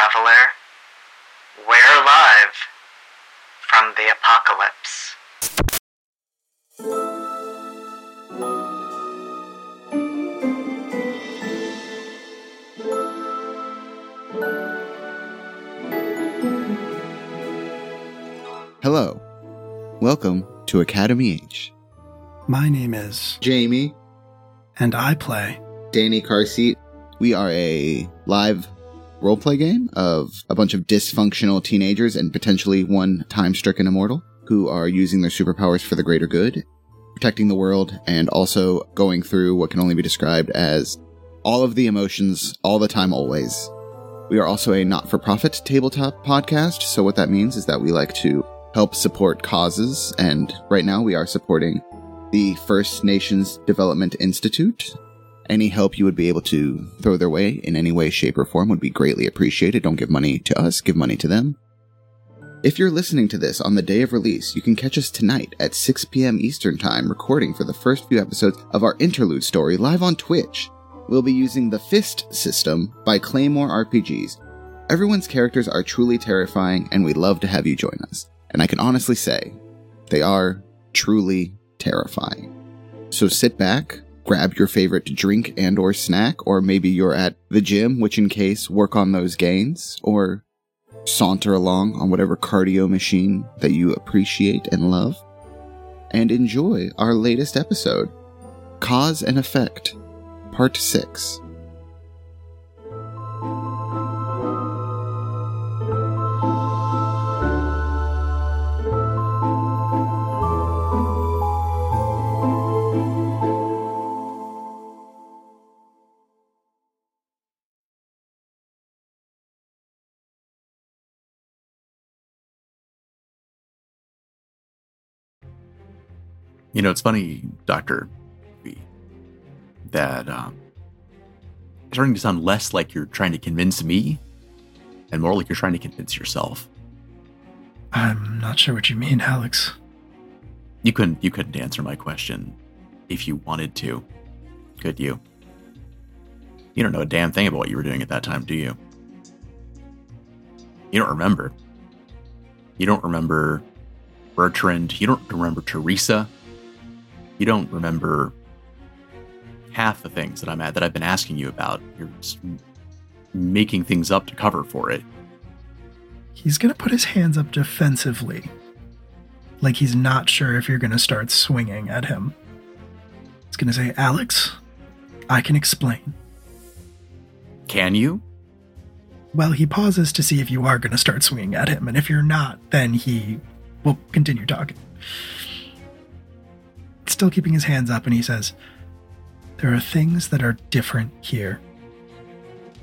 traveler. We're live from the apocalypse. Hello. Welcome to Academy H. My name is, Jamie, and I play. Danni Carseat. We are a live roleplay game of a bunch of dysfunctional teenagers and potentially one time stricken immortal who are using their superpowers for the greater good, protecting the world, and also going through what can only be described as all of the emotions all the time, always. We are also a not for profit tabletop podcast. So, what that means is that we like to help support causes. And right now, we are supporting the First Nations Development Institute. Any help you would be able to throw their way in any way, shape, or form would be greatly appreciated. Don't give money to us, give money to them. If you're listening to this on the day of release, you can catch us tonight at 6 p.m. Eastern Time recording for the first few episodes of our interlude story live on Twitch. We'll be using the Fist system by Claymore RPGs. Everyone's characters are truly terrifying, and we'd love to have you join us. And I can honestly say, they are truly terrifying. So sit back, grab your favorite drink and or snack, or maybe you're at the gym, which in case work on those gains, or saunter along on whatever cardio machine that you appreciate and love, and enjoy our latest episode, Cause and Effect, Part 6. You know, it's funny, Doctor V, that um, it's starting to sound less like you're trying to convince me, and more like you're trying to convince yourself. I'm not sure what you mean, Alex. You couldn't. You couldn't answer my question if you wanted to, could you? You don't know a damn thing about what you were doing at that time, do you? You don't remember. You don't remember Bertrand. You don't remember Teresa you don't remember half the things that I'm at that I've been asking you about. You're just making things up to cover for it. He's gonna put his hands up defensively, like he's not sure if you're gonna start swinging at him. He's gonna say, "Alex, I can explain." Can you? Well, he pauses to see if you are gonna start swinging at him, and if you're not, then he will continue talking still keeping his hands up, and he says, There are things that are different here,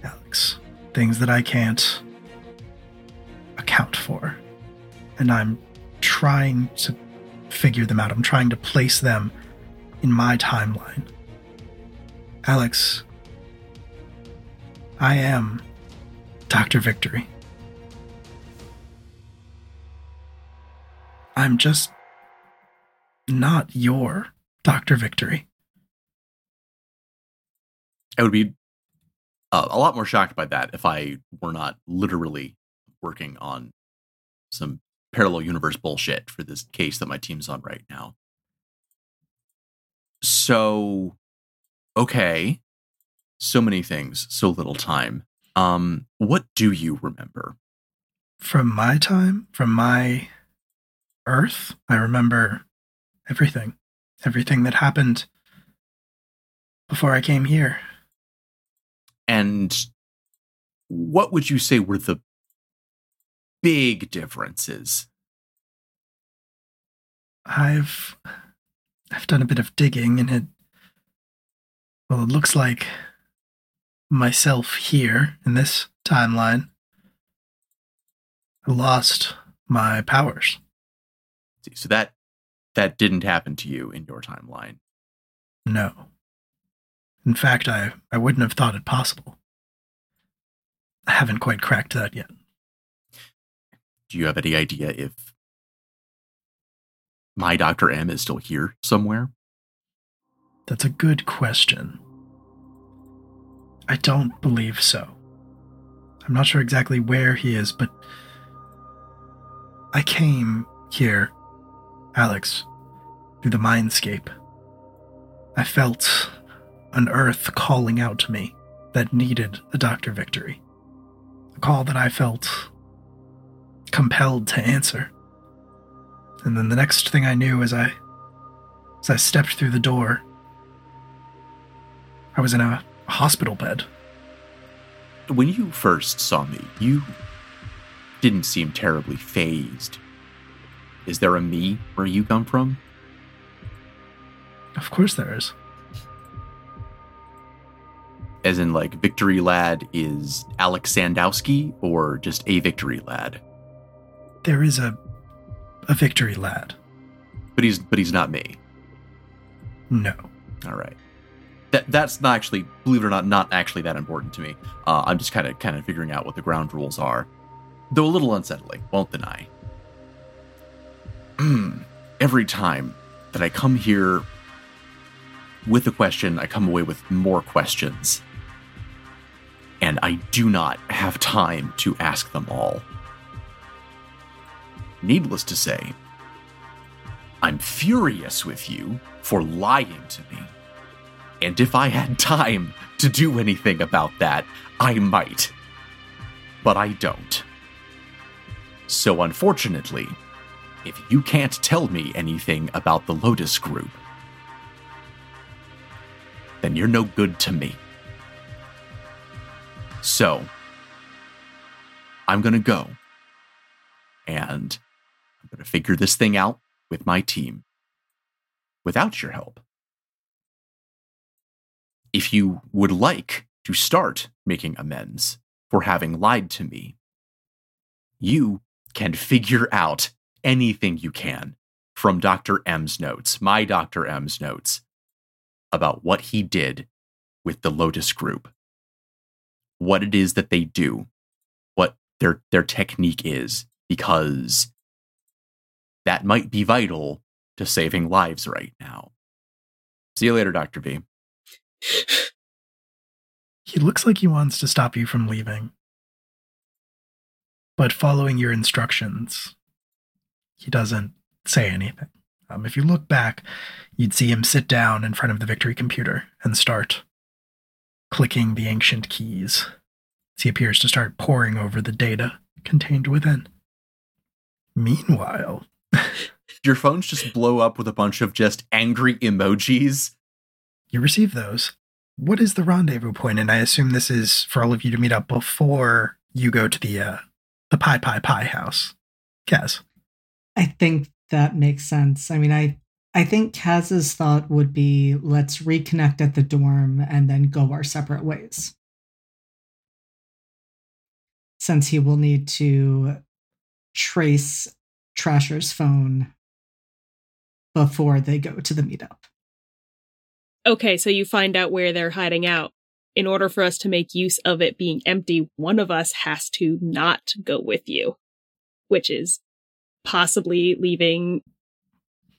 Alex. Things that I can't account for. And I'm trying to figure them out. I'm trying to place them in my timeline. Alex, I am Dr. Victory. I'm just not your Dr. Victory. I would be uh, a lot more shocked by that if I were not literally working on some parallel universe bullshit for this case that my team's on right now. So, okay. So many things, so little time. Um, what do you remember? From my time, from my Earth, I remember everything. Everything that happened before I came here. And what would you say were the big differences? I've I've done a bit of digging and it well it looks like myself here in this timeline I lost my powers. So that that didn't happen to you in your timeline. No. In fact, I, I wouldn't have thought it possible. I haven't quite cracked that yet. Do you have any idea if my Dr. M is still here somewhere? That's a good question. I don't believe so. I'm not sure exactly where he is, but I came here, Alex, through the mindscape. I felt an earth calling out to me that needed a Dr. Victory. A call that I felt compelled to answer. And then the next thing I knew as I as I stepped through the door, I was in a hospital bed. When you first saw me, you didn't seem terribly phased. Is there a me where you come from? Of course there is. As in, like, Victory Lad is Alex Sandowsky or just a Victory Lad? There is a a victory lad. But he's but he's not me. No. All right. That that's not actually, believe it or not, not actually that important to me. Uh, I'm just kind of kind of figuring out what the ground rules are, though a little unsettling. Won't deny. Every time that I come here with a question, I come away with more questions, and I do not have time to ask them all. Needless to say, I'm furious with you for lying to me. And if I had time to do anything about that, I might. But I don't. So unfortunately, if you can't tell me anything about the Lotus Group, then you're no good to me. So, I'm gonna go. And I'm gonna figure this thing out with my team without your help. If you would like to start making amends for having lied to me, you can figure out anything you can from Dr. M's notes, my Dr. M's notes, about what he did with the Lotus Group, what it is that they do, what their their technique is, because that might be vital to saving lives right now. See you later, Dr. V. He looks like he wants to stop you from leaving. But following your instructions, he doesn't say anything. Um, if you look back, you'd see him sit down in front of the victory computer and start clicking the ancient keys as he appears to start poring over the data contained within. Meanwhile, Your phones just blow up with a bunch of just angry emojis. you receive those. What is the rendezvous point? And I assume this is for all of you to meet up before you go to the uh, the Pi Pi Pi house. Kaz. I think that makes sense. I mean, I I think Kaz's thought would be let's reconnect at the dorm and then go our separate ways. Since he will need to trace Trasher's phone before they go to the meetup. Okay, so you find out where they're hiding out. In order for us to make use of it being empty, one of us has to not go with you, which is possibly leaving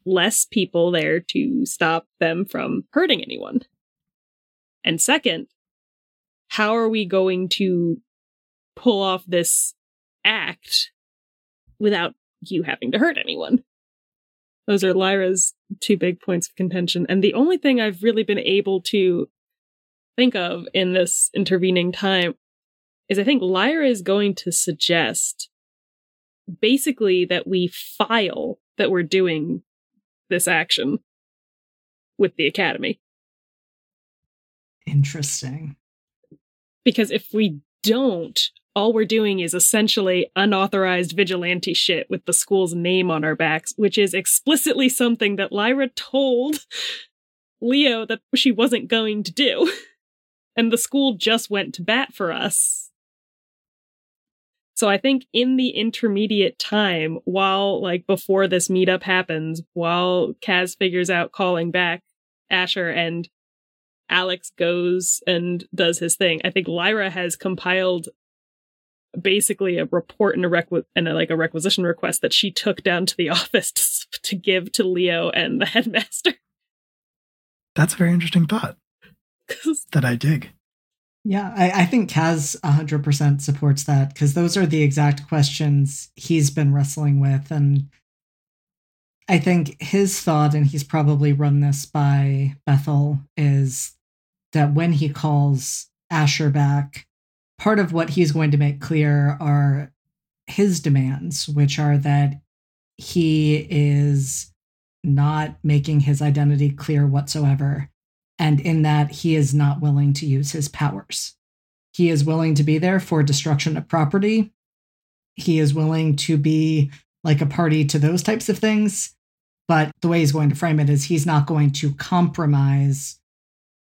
less people there to stop them from hurting anyone. And second, how are we going to pull off this act without you having to hurt anyone? Those are Lyra's two big points of contention. And the only thing I've really been able to think of in this intervening time is I think Lyra is going to suggest basically that we file that we're doing this action with the Academy. Interesting. Because if we don't, all we're doing is essentially unauthorized vigilante shit with the school's name on our backs, which is explicitly something that Lyra told Leo that she wasn't going to do. And the school just went to bat for us. So I think in the intermediate time, while like before this meetup happens, while Kaz figures out calling back Asher and Alex goes and does his thing, I think Lyra has compiled basically a report and a requ- and a, like a requisition request that she took down to the office to, to give to Leo and the headmaster. That's a very interesting thought that I dig. Yeah, I, I think Kaz 100% supports that because those are the exact questions he's been wrestling with. And I think his thought, and he's probably run this by Bethel, is that when he calls Asher back, part of what he's going to make clear are his demands, which are that he is not making his identity clear whatsoever and in that he is not willing to use his powers. He is willing to be there for destruction of property. He is willing to be like a party to those types of things. But the way he's going to frame it is he's not going to compromise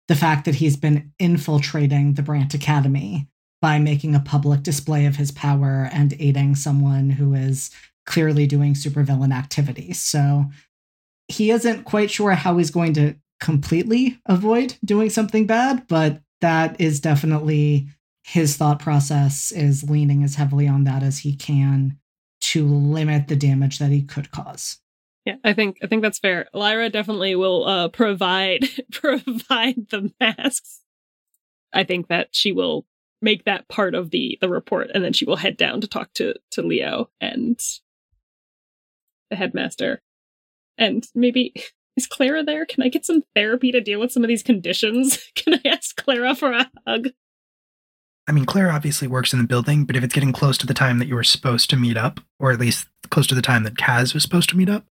the fact that he's been infiltrating the Brant Academy by making a public display of his power and aiding someone who is clearly doing supervillain activities. So he isn't quite sure how he's going to completely avoid doing something bad, but that is definitely his thought process is leaning as heavily on that as he can to limit the damage that he could cause. Yeah, I think I think that's fair. Lyra definitely will uh, provide provide the masks. I think that she will make that part of the the report, and then she will head down to talk to to Leo and the headmaster, and maybe is Clara there? Can I get some therapy to deal with some of these conditions? Can I ask Clara for a hug? I mean, Claire obviously works in the building, but if it's getting close to the time that you were supposed to meet up, or at least close to the time that Kaz was supposed to meet up,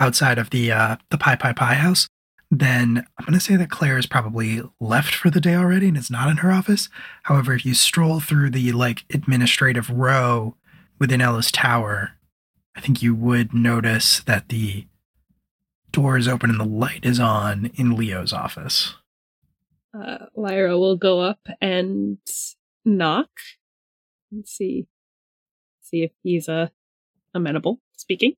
outside of the uh, the Pi Pi Pi house, then I'm going to say that Claire is probably left for the day already and is not in her office. However, if you stroll through the like administrative row within Ellis Tower, I think you would notice that the door is open and the light is on in Leo's office. Uh, Lyra will go up and knock and see see if he's uh, amenable speaking.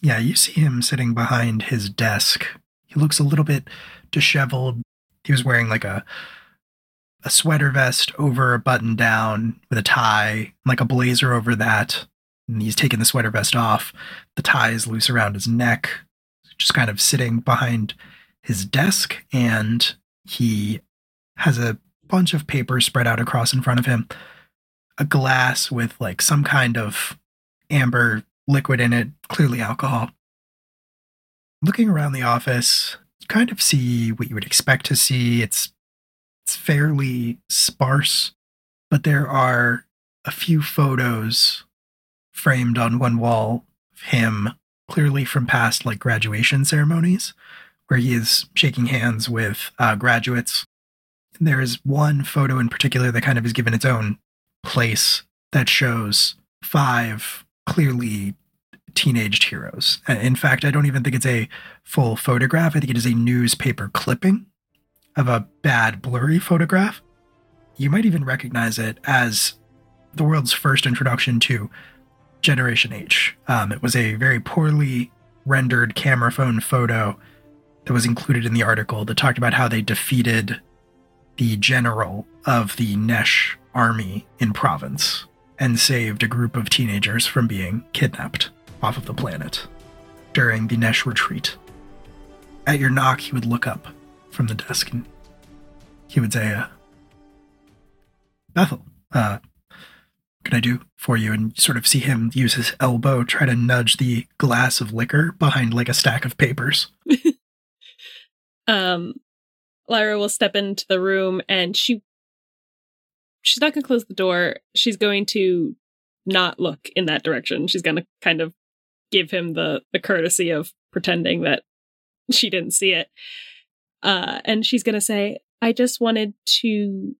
Yeah, you see him sitting behind his desk. He looks a little bit disheveled. He was wearing like a a sweater vest over a button down with a tie, like a blazer over that. And he's taken the sweater vest off. The tie is loose around his neck just kind of sitting behind his desk and he has a bunch of papers spread out across in front of him. A glass with like some kind of amber liquid in it clearly alcohol. Looking around the office you kind of see what you would expect to see. It's it's fairly sparse but there are a few photos framed on one wall of him clearly from past like graduation ceremonies where he is shaking hands with uh, graduates. There is one photo in particular that kind of is given its own place that shows five clearly teenaged heroes. In fact, I don't even think it's a full photograph. I think it is a newspaper clipping of a bad, blurry photograph. You might even recognize it as the world's first introduction to Generation H. Um, it was a very poorly rendered camera phone photo that was included in the article that talked about how they defeated the general of the Nesh army in Province and saved a group of teenagers from being kidnapped off of the planet during the Nesh retreat. At your knock, he would look up from the desk and he would say, uh, Bethel, uh, can I do for you? And sort of see him use his elbow, try to nudge the glass of liquor behind like a stack of papers. um, Lyra will step into the room and she she's not going to close the door. She's going to not look in that direction. She's going to kind of give him the the courtesy of pretending that she didn't see it. Uh, and she's going to say, "I just wanted to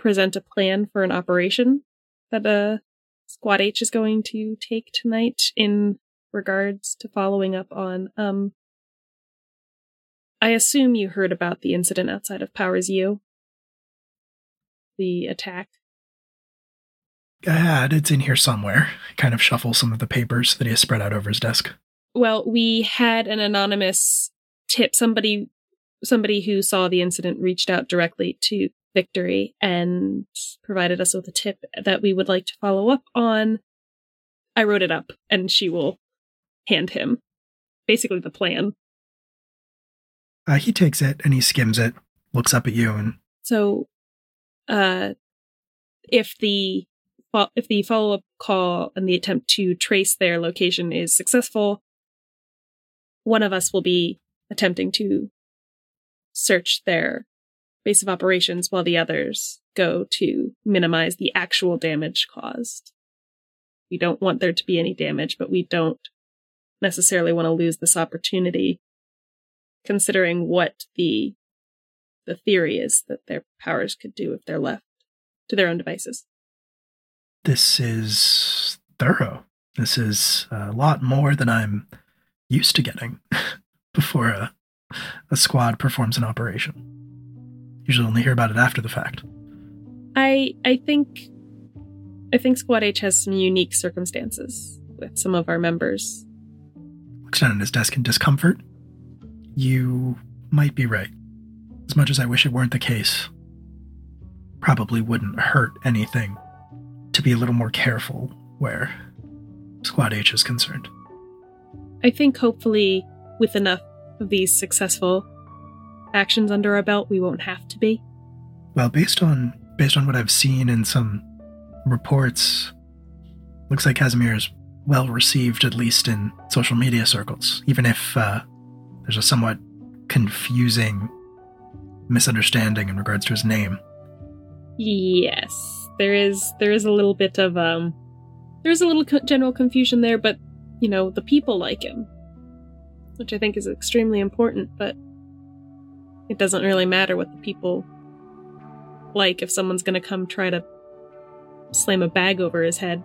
present a plan for an operation that uh, Squad H is going to take tonight in regards to following up on. Um, I assume you heard about the incident outside of Powers U. The attack. God. It's in here somewhere. kind of shuffle some of the papers that he has spread out over his desk. Well, we had an anonymous tip. Somebody, somebody who saw the incident reached out directly to victory and provided us with a tip that we would like to follow up on. I wrote it up and she will hand him basically the plan. Uh, he takes it and he skims it, looks up at you and. So uh, if the if the follow up call and the attempt to trace their location is successful, one of us will be attempting to search their base of operations while the others go to minimize the actual damage caused. We don't want there to be any damage, but we don't necessarily want to lose this opportunity considering what the the theory is that their powers could do if they're left to their own devices. This is thorough. This is a lot more than I'm used to getting before a, a squad performs an operation. Usually only hear about it after the fact. I I think I think Squad H has some unique circumstances with some of our members. Looks down at his desk in discomfort. You might be right. As much as I wish it weren't the case, probably wouldn't hurt anything to be a little more careful where Squad H is concerned. I think hopefully with enough of these successful actions under our belt, we won't have to be. Well, based on based on what I've seen in some reports, looks like Kazimir is well received, at least in social media circles, even if uh, there's a somewhat confusing misunderstanding in regards to his name. Yes, there is there is a little bit of um there's a little co- general confusion there, but you know the people like him, which I think is extremely important. But it doesn't really matter what the people like if someone's going to come try to slam a bag over his head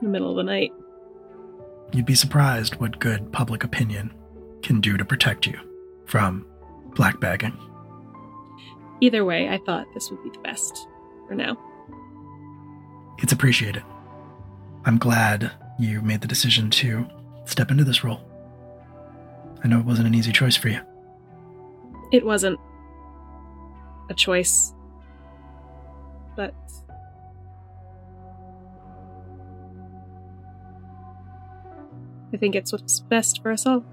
in the middle of the night. You'd be surprised what good public opinion can do to protect you from black bagging. Either way, I thought this would be the best for now. It's appreciated. I'm glad you made the decision to step into this role. I know it wasn't an easy choice for you. It wasn't a choice, but I think it's what's best for us all.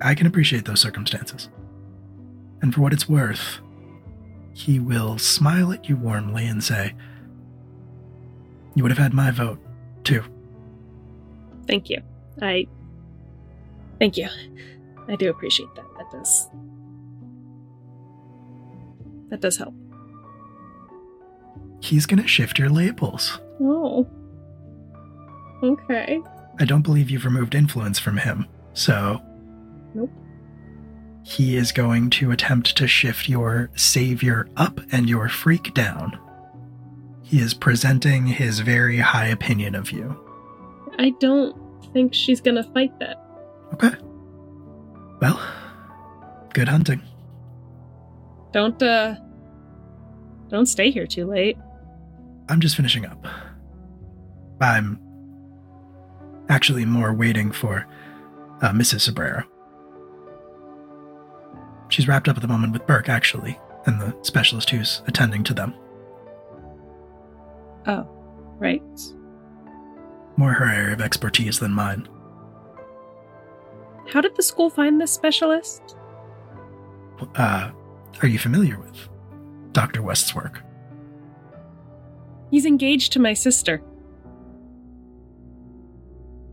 I can appreciate those circumstances. And for what it's worth, he will smile at you warmly and say, You would have had my vote, too. Thank you. I. Thank you. I do appreciate that. That does. That does help. He's going to shift your labels. Oh. Okay. I don't believe you've removed influence from him, so. Nope. He is going to attempt to shift your savior up and your freak down. He is presenting his very high opinion of you. I don't think she's gonna fight that. Okay. Well, good hunting. Don't, uh. Don't stay here too late. I'm just finishing up. I'm actually more waiting for uh, Mrs. Sabrera. She's wrapped up at the moment with Burke, actually, and the specialist who's attending to them. Oh, right. More her area of expertise than mine. How did the school find this specialist? Uh, are you familiar with Dr. West's work? He's engaged to my sister.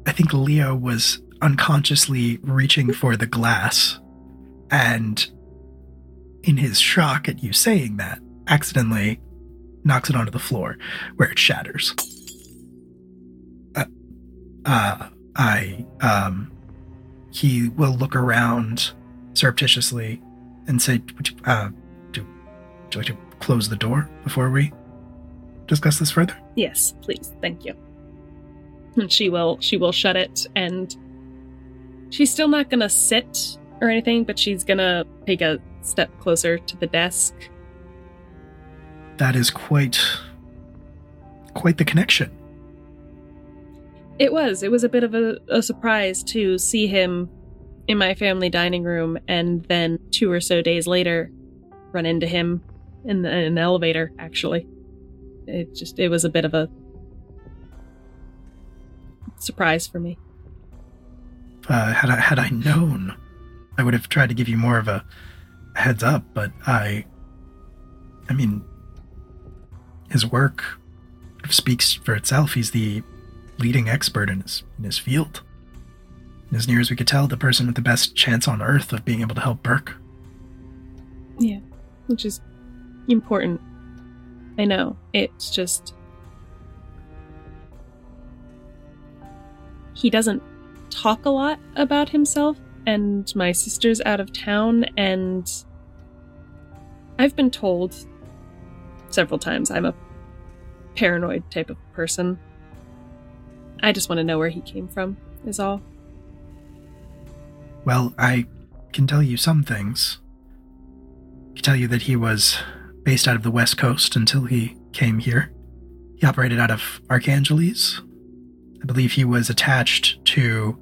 I think Leo was unconsciously reaching for the glass, and in his shock at you saying that, accidentally knocks it onto the floor where it shatters. Uh, uh I, um, he will look around surreptitiously and say, Would you, uh, do, would you like to close the door before we discuss this further? Yes, please. Thank you. And she will she will shut it and she's still not gonna sit or anything, but she's gonna take a step closer to the desk. That is quite, quite the connection. It was. It was a bit of a, a surprise to see him in my family dining room and then two or so days later run into him in, the, in an elevator, actually. It just, it was a bit of a surprise for me. Uh, had I had I known, I would have tried to give you more of a heads up. But I, I mean, his work speaks for itself. He's the leading expert in his, in his field. As near as we could tell, the person with the best chance on Earth of being able to help Burke. Yeah, which is important. I know. It's just. He doesn't talk a lot about himself, and my sister's out of town, and. I've been told several times I'm a paranoid type of person. I just want to know where he came from, is all. Well, I can tell you some things. I can tell you that he was based out of the West Coast until he came here. He operated out of Archangeles. I believe he was attached to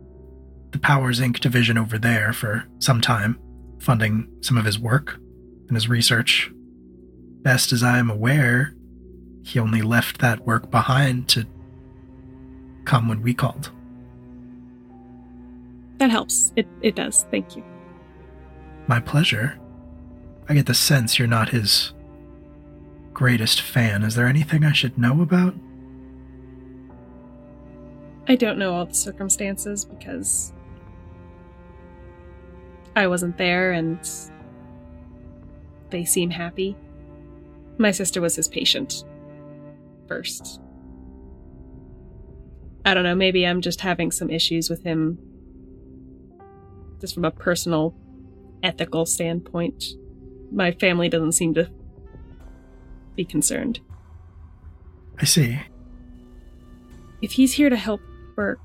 the Powers Inc. division over there for some time, funding some of his work and his research. Best as I am aware, he only left that work behind to come when we called. That helps. It it does. Thank you. My pleasure. I get the sense you're not his greatest fan. Is there anything I should know about? I don't know all the circumstances because I wasn't there and they seem happy. My sister was his patient first. I don't know, maybe I'm just having some issues with him just from a personal ethical standpoint. My family doesn't seem to be concerned. I see. If he's here to help Burke,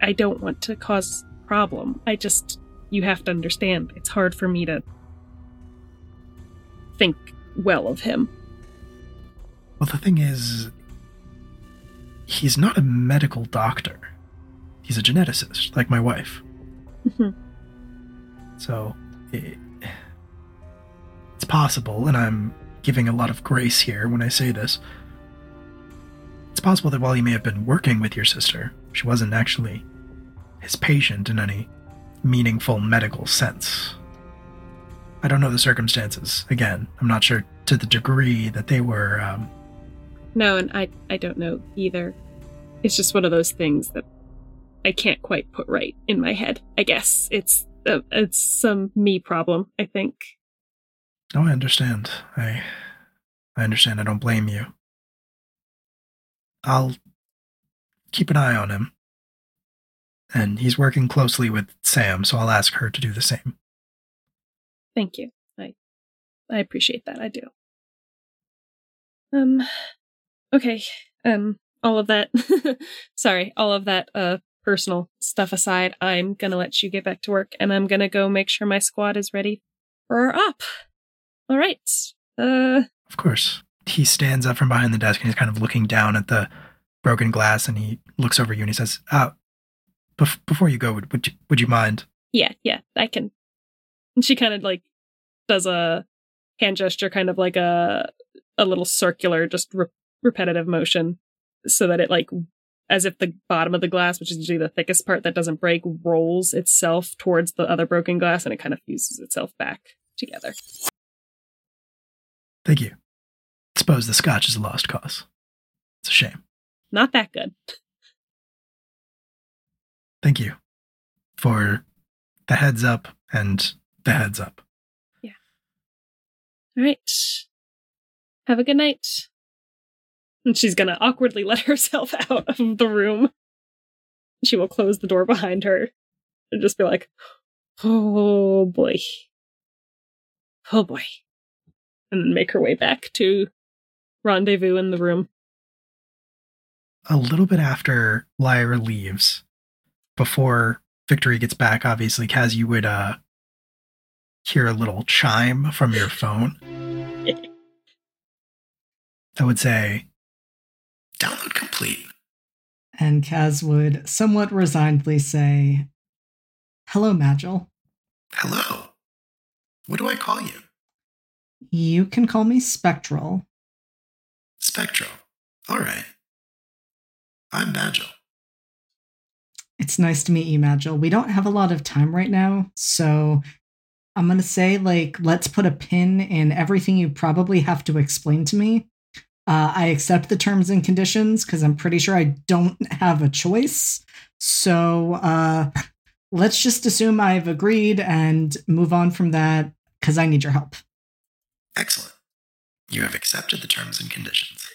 I don't want to cause problem. I just you have to understand it's hard for me to think well of him. Well, the thing is, he's not a medical doctor. He's a geneticist, like my wife. So, it, it's possible, and I'm giving a lot of grace here when I say this. It's possible that while he may have been working with your sister, she wasn't actually his patient in any meaningful medical sense. I don't know the circumstances. Again, I'm not sure to the degree that they were um, No, and I I don't know either. It's just one of those things that I can't quite put right in my head. I guess it's uh, it's some me problem. I think. Oh, I understand. I I understand. I don't blame you. I'll keep an eye on him. And he's working closely with Sam, so I'll ask her to do the same. Thank you. I I appreciate that. I do. Um okay. Um all of that sorry, all of that uh personal stuff aside, I'm going to let you get back to work and I'm going to go make sure my squad is ready for our op. All right. Uh Of course. He stands up from behind the desk and he's kind of looking down at the broken glass and he looks over you and he says, uh, bef- before you go, would, would, you, would you mind? yeah, yeah, I can. And she kind of like does a hand gesture, kind of like a a little circular, just re- repetitive motion, so that it like as if the bottom of the glass, which is usually the thickest part that doesn't break, rolls itself towards the other broken glass, and it kind of fuses itself back together. Thank you. Suppose the scotch is a lost cause. It's a shame. Not that good. Thank you for the heads up and the heads up. Yeah. All right. Have a good night. And she's gonna awkwardly let herself out of the room. She will close the door behind her and just be like, oh boy. Oh boy. And then make her way back to rendezvous in the room. A little bit after Lyra leaves, before Victory gets back, obviously, Kaz, you would uh hear a little chime from your phone that would say, Download complete. And Kaz would somewhat resignedly say, Hello, Magil. Hello. What do I call you? You can call me Spectral. Spectral. All right. I'm Magil. It's nice to meet you, Magil. We don't have a lot of time right now, so I'm going to say, like, let's put a pin in everything you probably have to explain to me. Uh, I accept the terms and conditions because I'm pretty sure I don't have a choice. So uh, let's just assume I've agreed and move on from that because I need your help. Excellent. You have accepted the terms and conditions.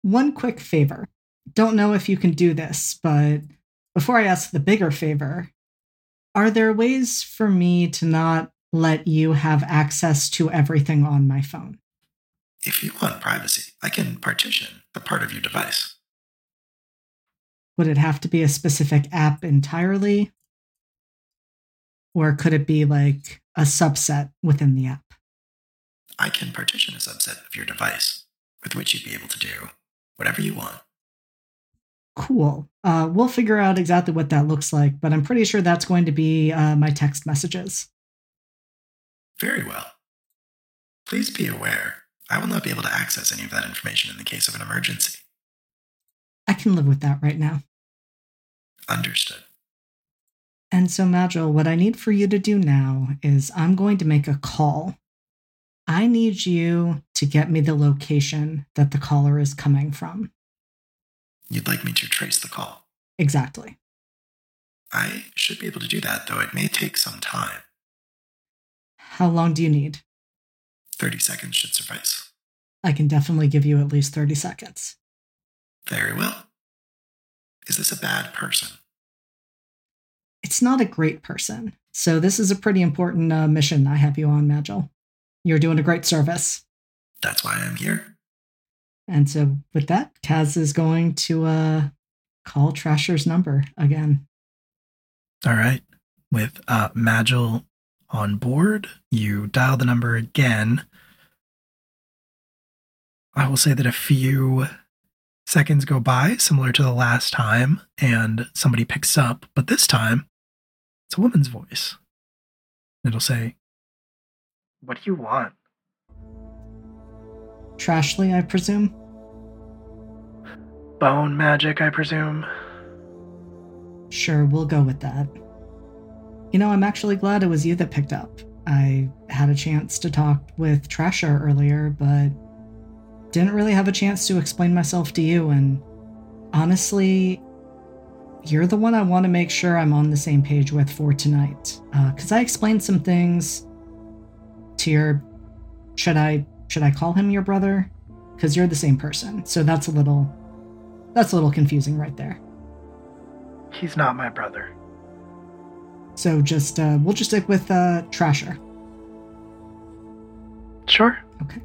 One quick favor. Don't know if you can do this, but before I ask the bigger favor, are there ways for me to not let you have access to everything on my phone? If you want privacy, I can partition a part of your device. Would it have to be a specific app entirely? Or could it be like a subset within the app? I can partition a subset of your device with which you'd be able to do whatever you want. Cool. Uh, we'll figure out exactly what that looks like, but I'm pretty sure that's going to be uh, my text messages. Very well. Please be aware, I will not be able to access any of that information in the case of an emergency. I can live with that right now. Understood. And so, Magil, what I need for you to do now is I'm going to make a call. I need you to get me the location that the caller is coming from. You'd like me to trace the call? Exactly. I should be able to do that, though it may take some time. How long do you need? 30 seconds should suffice. I can definitely give you at least 30 seconds. Very well. Is this a bad person? It's not a great person. So, this is a pretty important uh, mission I have you on, Magil. You're doing a great service. That's why I'm here. And so, with that, Kaz is going to uh, call Trasher's number again. All right. With uh, Magil on board, you dial the number again. I will say that a few seconds go by, similar to the last time, and somebody picks up, but this time it's a woman's voice. It'll say, What do you want? Trashly, I presume? Bone magic, I presume. Sure, we'll go with that. You know, I'm actually glad it was you that picked up. I had a chance to talk with Trasher earlier, but didn't really have a chance to explain myself to you, and honestly, you're the one I want to make sure I'm on the same page with for tonight. Because uh, I explained some things to your. Should I should I call him your brother? Because you're the same person, so that's a little that's a little confusing right there. He's not my brother. So just uh, we'll just stick with uh, Trasher. Sure. Okay.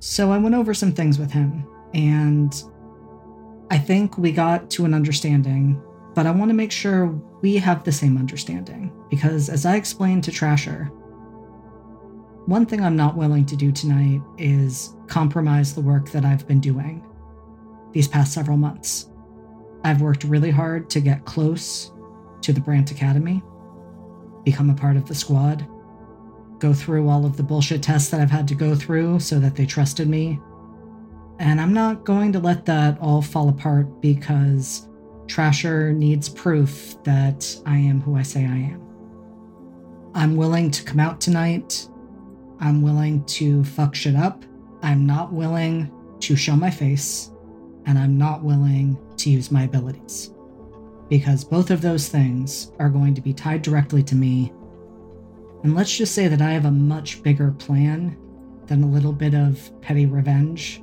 So I went over some things with him, and I think we got to an understanding, but I want to make sure we have the same understanding. Because as I explained to Trasher, one thing I'm not willing to do tonight is compromise the work that I've been doing these past several months. I've worked really hard to get close to the Brant Academy, become a part of the squad, go through all of the bullshit tests that I've had to go through so that they trusted me. And I'm not going to let that all fall apart because Trasher needs proof that I am who I say I am. I'm willing to come out tonight. I'm willing to fuck shit up. I'm not willing to show my face. And I'm not willing to use my abilities. Because both of those things are going to be tied directly to me and let's just say that I have a much bigger plan than a little bit of petty revenge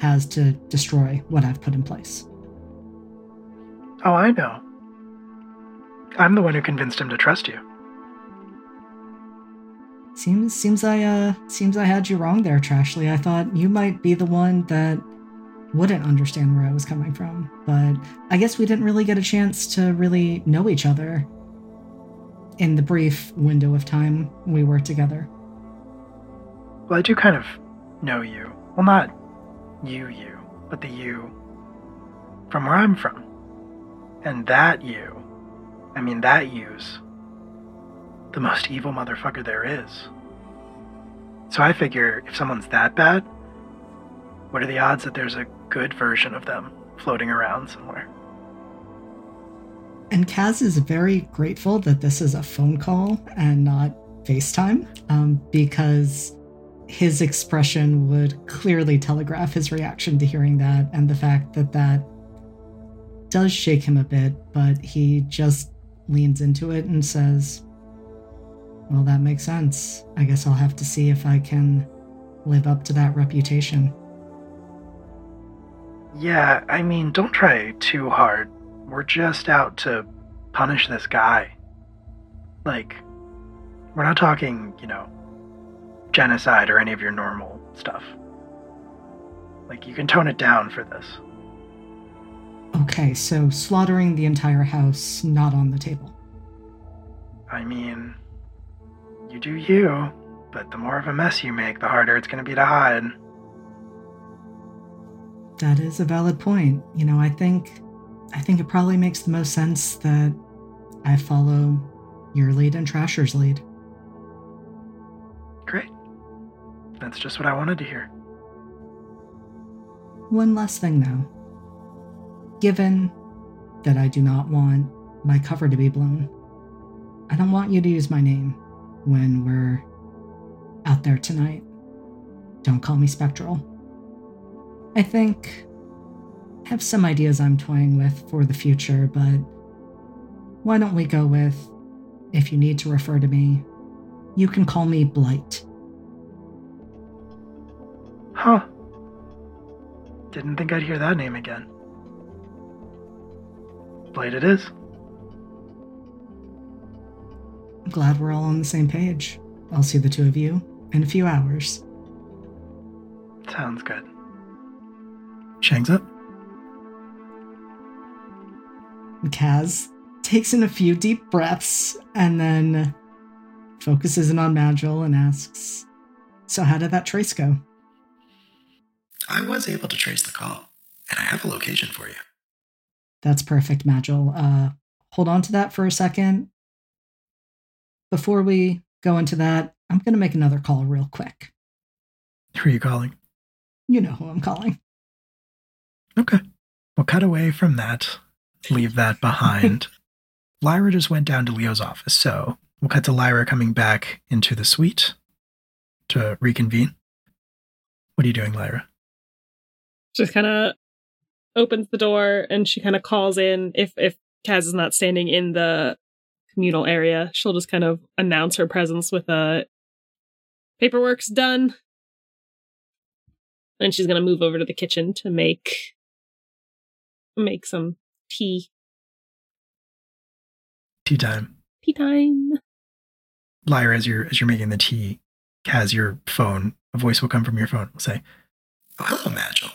has to destroy what I've put in place. Oh, I know. I'm the one who convinced him to trust you. Seems seems I uh seems I had you wrong there, Trashly. I thought you might be the one that wouldn't understand where I was coming from, but I guess we didn't really get a chance to really know each other in the brief window of time we were together. Well, I do kind of know you. Well, not you, you, but the you from where I'm from. And that you, I mean, that you's the most evil motherfucker there is. So I figure if someone's that bad, what are the odds that there's a good version of them floating around somewhere? And Kaz is very grateful that this is a phone call and not FaceTime um, because his expression would clearly telegraph his reaction to hearing that and the fact that that does shake him a bit, but he just leans into it and says, Well, that makes sense. I guess I'll have to see if I can live up to that reputation. Yeah, I mean, don't try too hard. We're just out to punish this guy. Like, we're not talking, you know, genocide or any of your normal stuff. Like, you can tone it down for this. Okay, so slaughtering the entire house not on the table. I mean, you do you, but the more of a mess you make, the harder it's going to be to hide. That is a valid point. You know, I think I think it probably makes the most sense that I follow your lead and Trasher's lead. Great. That's just what I wanted to hear. One last thing though. Given that I do not want my cover to be blown, I don't want you to use my name when we're out there tonight. Don't call me Spectral. I think I have some ideas I'm toying with for the future, but why don't we go with if you need to refer to me, you can call me Blight. Huh. Didn't think I'd hear that name again. Blight it is. I'm glad we're all on the same page. I'll see the two of you in a few hours. Sounds good. Shangs up. Kaz takes in a few deep breaths and then focuses in on Magil and asks, So, how did that trace go? I was able to trace the call, and I have a location for you. That's perfect, Magil. Uh, hold on to that for a second. Before we go into that, I'm going to make another call real quick. Who are you calling? You know who I'm calling. Okay. We'll cut away from that. Leave that behind. Lyra just went down to Leo's office, so we'll cut to Lyra coming back into the suite to reconvene. What are you doing, Lyra? Just kind of opens the door and she kind of calls in if if Kaz is not standing in the communal area, she'll just kind of announce her presence with a paperwork's done. And she's gonna move over to the kitchen to make make some tea. Tea time. Tea time. Lyra, as you're as you're making the tea, Kaz, your phone, a voice will come from your phone. Will say, Oh, hello, Magil.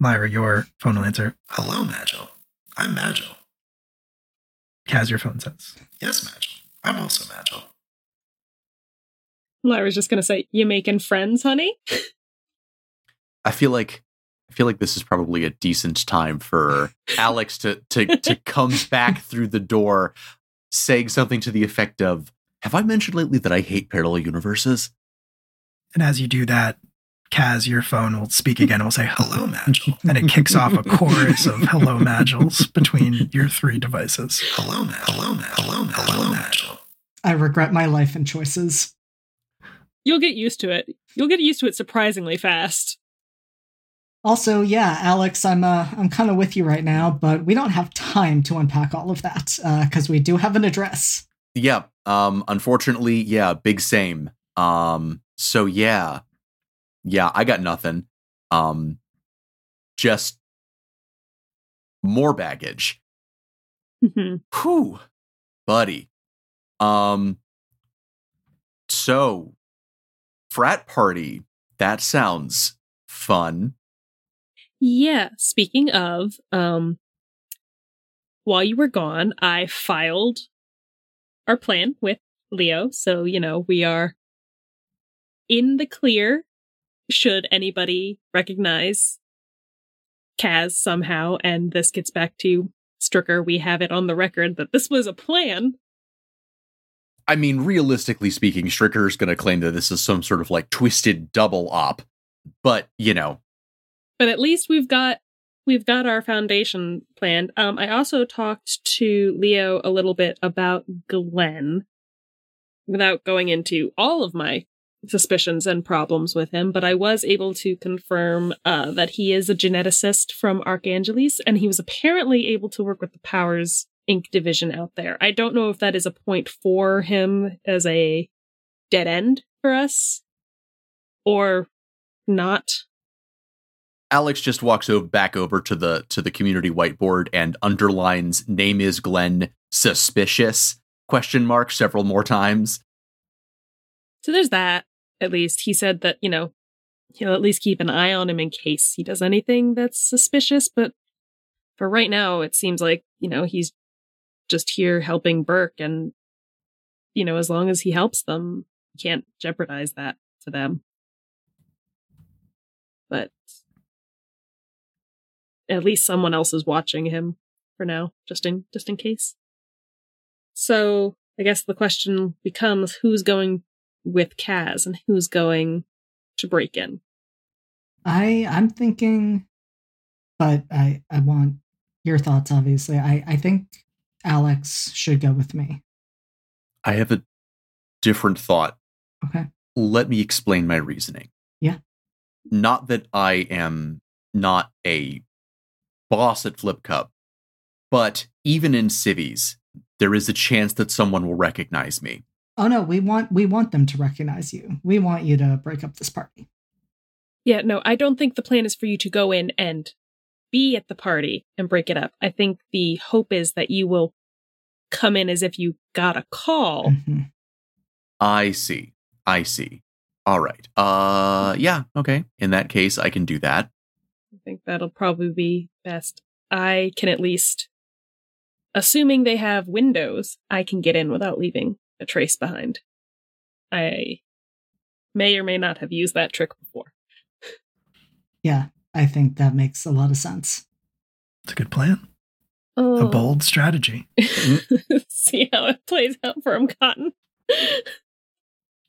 Lyra, your phone will answer. Hello, Magil. I'm Magil. Kaz, your phone says. Yes, Magil. I'm also Magil. Lyra's just gonna say, You making friends, honey? I feel like I feel like this is probably a decent time for Alex to to to come back through the door saying something to the effect of have I mentioned lately that I hate parallel universes? And as you do that, Kaz, your phone will speak again and will say, Hello, Magil. And it kicks off a chorus of Hello, Magils between your three devices. Hello, Magil. Hello, Magil. Hello, Magil. Hello, Magil. I regret my life and choices. You'll get used to it. You'll get used to it surprisingly fast. Also, yeah, Alex, I'm uh, I'm kind of with you right now, but we don't have time to unpack all of that because we do have an address. Yeah. Um unfortunately, yeah, big same. Um so yeah. Yeah, I got nothing. Um just more baggage. Mhm. Whew. Buddy. Um so frat party. That sounds fun. Yeah, speaking of, um while you were gone, I filed our plan with Leo, so you know, we are in the clear should anybody recognize Kaz somehow and this gets back to Stricker, we have it on the record that this was a plan. I mean, realistically speaking, Stricker is going to claim that this is some sort of like twisted double op. But, you know, But at least we've got we've got our foundation planned. Um, I also talked to Leo a little bit about Glenn without going into all of my suspicions and problems with him, but I was able to confirm uh, that he is a geneticist from Archangelis, and he was apparently able to work with the Powers Inc. division out there. I don't know if that is a point for him as a dead end for us or not. Alex just walks over back over to the to the community whiteboard and underlines name is Glenn suspicious question mark several more times. So there's that. At least he said that, you know, he'll at least keep an eye on him in case he does anything that's suspicious, but for right now it seems like, you know, he's just here helping Burke and you know, as long as he helps them, he can't jeopardize that to them. But at least someone else is watching him for now, just in just in case. So I guess the question becomes who's going with Kaz and who's going to break in. I I'm thinking, but I I want your thoughts. Obviously, I I think Alex should go with me. I have a different thought. Okay. Let me explain my reasoning. Yeah. Not that I am not a boss at Flip Cup, but even in civies, there is a chance that someone will recognize me. Oh no, we want we want them to recognize you. We want you to break up this party. Yeah, no, I don't think the plan is for you to go in and be at the party and break it up. I think the hope is that you will come in as if you got a call. Mhm. I see. I see. All right. Uh yeah, okay. In that case, I can do that. I think that'll probably be best. I can at least, assuming they have windows, I can get in without leaving a trace behind. I may or may not have used that trick before. Yeah, I think that makes a lot of sense. It's a good plan. Oh. A bold strategy. Mm. See how it plays out for him, Cotton.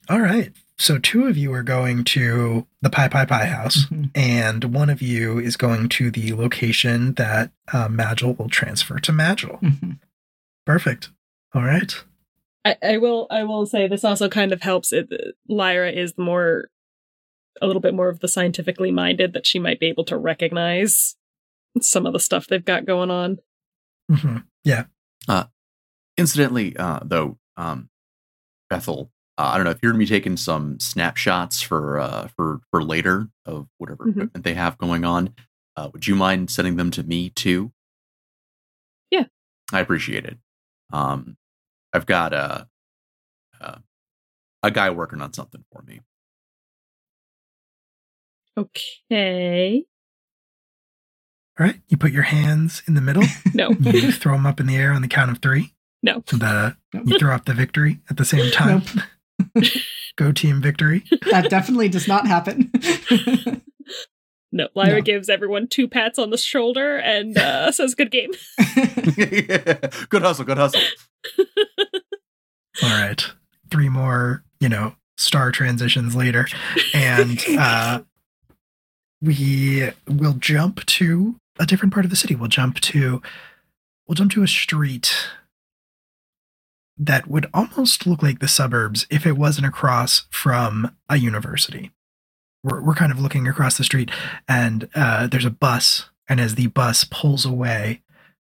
All right. So two of you are going to the Pi Pi Pi house, Mhm. and one of you is going to the location that uh, Magil will transfer to Magil. Mhm. Perfect. All right. I, I will. I will say this also kind of helps. It, Lyra is more, a little bit more of the scientifically minded that she might be able to recognize some of the stuff they've got going on. hmm Yeah. Uh, Incidentally, uh, though, um, Bethel, uh, I don't know if you're gonna be taking some snapshots for uh, for for later of whatever Mhm. equipment they have going on. Uh, would you mind sending them to me too? Yeah. I appreciate it. Um, I've got a a, a guy working on something for me. Okay. All right. You put your hands in the middle. No. you throw them up in the air on the count of three. No. The you throw up the victory at the same time. Go team victory. That definitely does not happen. No. Lyra No. gives everyone two pats on the shoulder and uh, says, "Good game." good hustle, good hustle. All right. Three more, you know, star transitions later. And uh we will jump to a different part of the city. We'll jump to we'll jump to a street that would almost look like the suburbs if it wasn't across from a university. We're, we're kind of looking across the street and uh, there's a bus. And as the bus pulls away,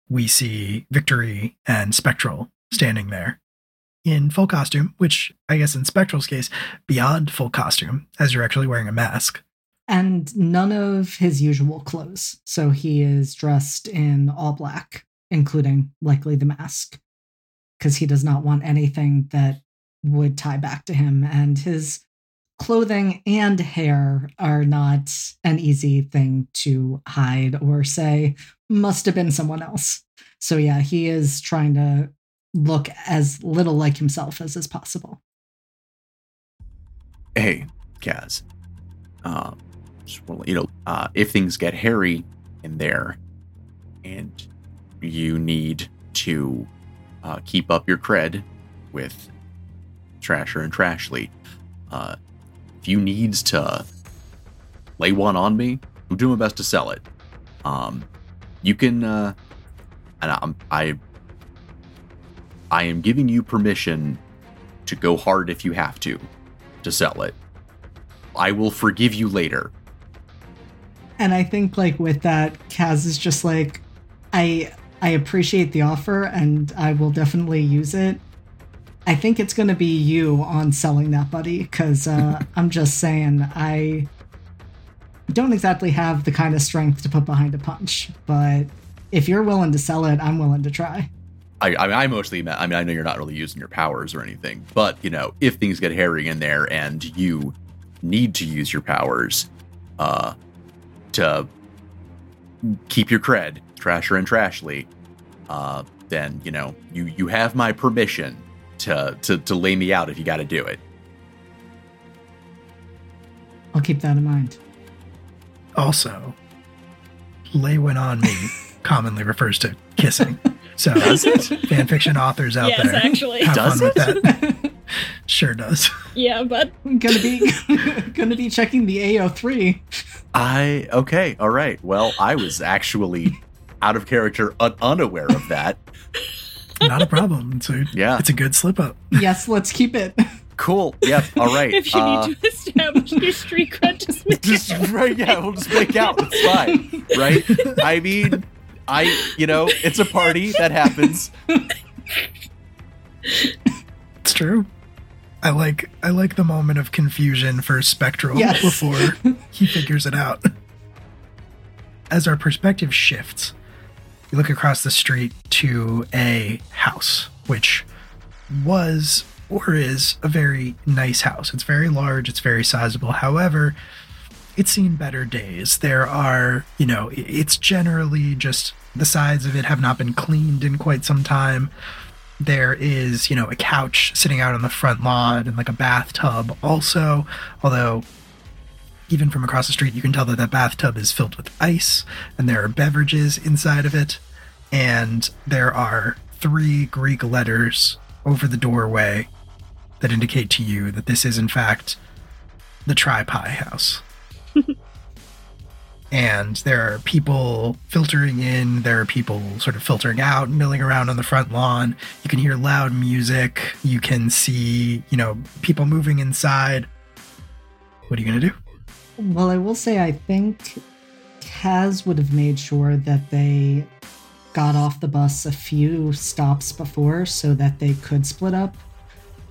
we see Victory and Spectral standing there in full costume, which I guess in Spectral's case, beyond full costume, as you're actually wearing a mask. and none of his usual clothes. So he is dressed in all black, including likely the mask, because he does not want anything that would tie back to him. And his clothing and hair are not an easy thing to hide or say must have been someone else. So yeah, he is trying to look as little like himself as is possible. Hey, Kaz. Wanna you know, uh, if things get hairy in there, and you need to uh, keep up your cred with Trasher and Trashly, uh, if you needs to lay one on me, I'm doing my best to sell it. Um, You can, uh, and I'm, I, I am giving you permission to go hard if you have to, to sell it. I will forgive you later. And I think like with that, Kaz is just like, I I appreciate the offer and I will definitely use it. I think it's going to be you on selling that, buddy, because uh, I'm just saying I don't exactly have the kind of strength to put behind a punch, but if you're willing to sell it, I'm willing to try. I, I, I mostly I mean, I know you're not really using your powers or anything, but, you know, if things get hairy in there and you need to use your powers uh, to keep your cred, Trasher and Trashly, uh, then, you know, you, you have my permission to, to, to lay me out if you got to do it. I'll keep that in mind. Also, lay when on me commonly refers to kissing. So Does it? fanfiction authors out yes, there, actually. have Does fun with that. sure does. Yeah, but gonna be gonna be checking the AO3. I, okay, all right. Well, I was actually out of character, un- unaware of that. Not a problem. It's a, Yeah. it's a good slip up. Yes, let's keep it. Cool. Yep. All right. if you uh, need to establish your street cred, just make just it. right yeah we'll just make out it's fine right i mean i you know it's a party that happens It's true. I like I like the moment of confusion for Spectral Yes. before he figures it out. As our perspective shifts, we look across the street to a house, which was or is a very nice house. It's very large, it's very sizable. However, it's seen better days. There are, you know, it's generally just the sides of it have not been cleaned in quite some time. There is, you know, a couch sitting out on the front lawn and like a bathtub also, although even from across the street you can tell that that bathtub is filled with ice and there are beverages inside of it and there are three Greek letters over the doorway that indicate to you that this is in fact the Tri-Pi house. and there are people filtering in, there are people sort of filtering out, milling around on the front lawn. You can hear loud music, you can see, you know, people moving inside. What are you going to do? Well, I will say I think Kaz would have made sure that they got off the bus a few stops before so that they could split up.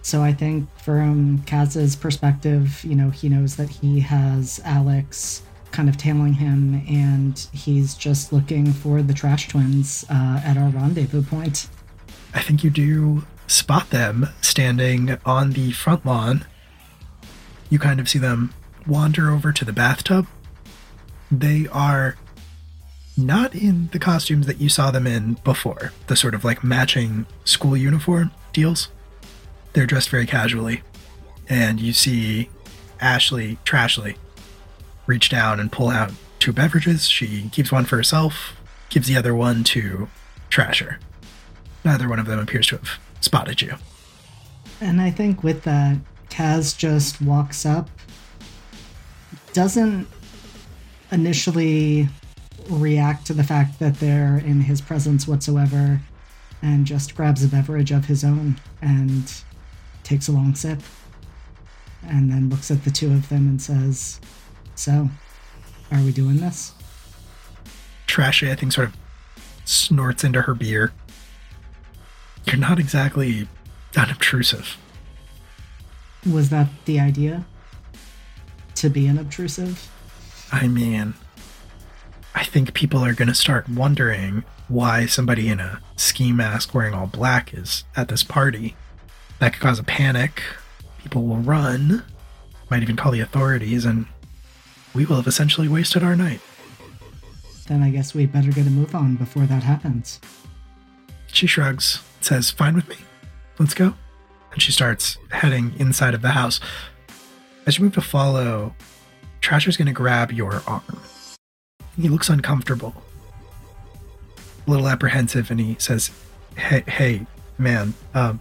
So I think from Kaz's perspective, you know, he knows that he has Alex kind of tailing him and he's just looking for the trash twins uh, at our rendezvous point. I think you do spot them standing on the front lawn. You kind of see them wander over to the bathtub. They are not in the costumes that you saw them in before, the sort of like matching school uniform deals. They're dressed very casually. And you see Ashley, Trashly, reach down and pull out two beverages. She keeps one for herself, gives the other one to Trasher. Neither one of them appears to have spotted you. And I think with that, Kaz just walks up, doesn't initially react to the fact that they're in his presence whatsoever, and just grabs a beverage of his own and takes a long sip. And then looks at the two of them and says, So, are we doing this? Trashy, I think, sort of snorts into her beer. You're not exactly unobtrusive. Was that the idea? To be unobtrusive? I mean, I think people are going to start wondering why somebody in a ski mask wearing all black is at this party. That could cause a panic. People will run, might even call the authorities, and we will have essentially wasted our night. Then I guess we better get a move on before that happens. She shrugs, says, Fine with me. Let's go. And she starts heading inside of the house. As you move to follow, Trasher's going to grab your arm. He looks uncomfortable, a little apprehensive, and he says, Hey, hey, man, um,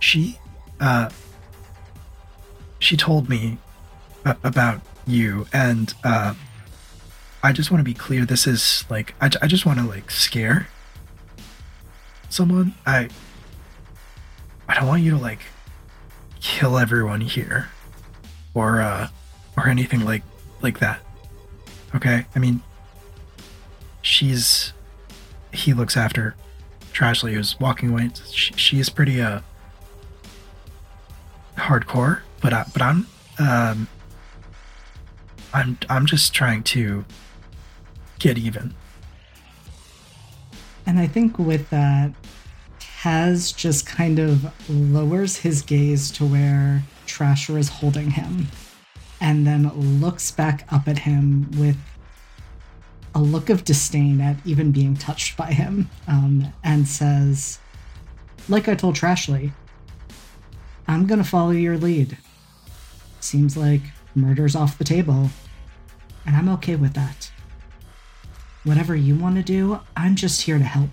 she, uh, she told me a- about you, and, uh, I just want to be clear. This is like I, I just want to like scare someone. I I don't want you to like kill everyone here or uh or anything like like that. Okay? I mean she's he looks after Trashly who's walking away. She is pretty uh hardcore, but I, but I'm um I'm I'm just trying to get even. And I think with that, Kaz just kind of lowers his gaze to where Trasher is holding him and then looks back up at him with a look of disdain at even being touched by him um, and says, Like I told Trashly, I'm gonna follow your lead. Seems like murder's off the table, and I'm okay with that. Whatever you want to do, I'm just here to help.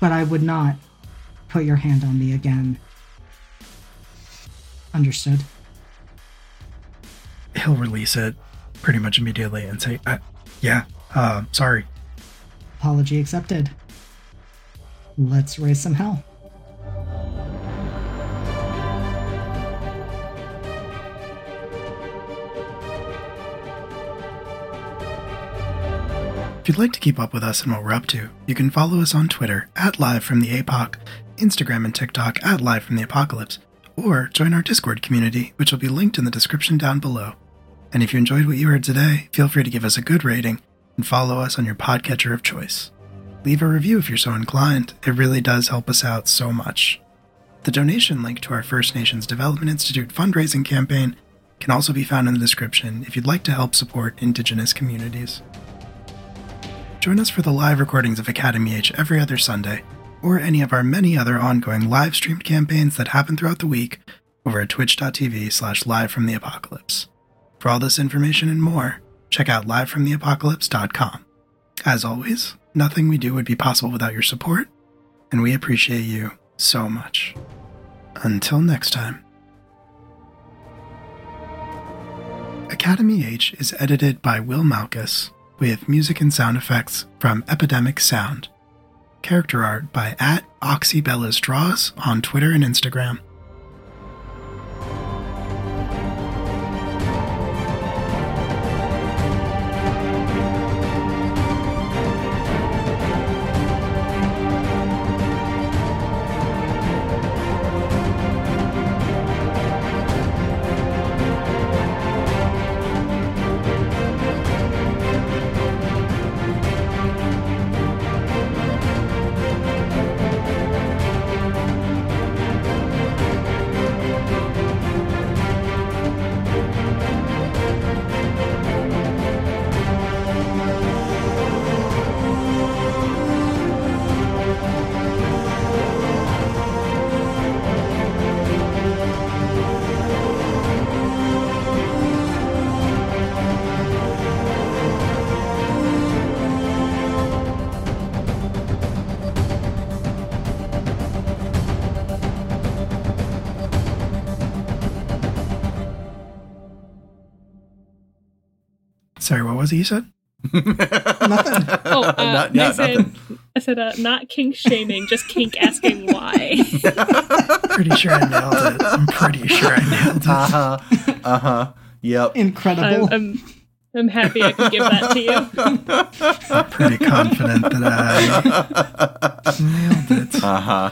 But I would not put your hand on me again. Understood. He'll release it pretty much immediately and say, uh, "Yeah, uh, sorry." Apology accepted. Let's raise some hell. If you'd like to keep up with us and what we're up to, you can follow us on Twitter at Live from the APOC, Instagram and TikTok at Live from the Apocalypse, or join our Discord community, which will be linked in the description down below. And if you enjoyed what you heard today, feel free to give us a good rating and follow us on your podcatcher of choice. Leave a review if you're so inclined, it really does help us out so much. The donation link to our First Nations Development Institute fundraising campaign can also be found in the description if you'd like to help support Indigenous communities. Join us for the live recordings of Academy H every other Sunday, or any of our many other ongoing live streamed campaigns that happen throughout the week over at twitch.tv slash live from the apocalypse. For all this information and more, check out livefromtheapocalypse.com. As always, nothing we do would be possible without your support, and we appreciate you so much. Until next time. Academy H is edited by Will Malkus with music and sound effects from Epidemic Sound. Character art by at Oxybelis Draws on Twitter and Instagram. Sorry, it you said? Nothing. Oh, uh, Not- yeah, I said, nothing. I said, uh, not kink shaming, just kink asking why. Pretty sure I nailed it. I'm pretty sure I nailed it. Uh huh. Uh huh. Yep. Incredible. I'm, I'm, I'm happy I could give that to you. I'm pretty confident that I nailed it. Uh huh.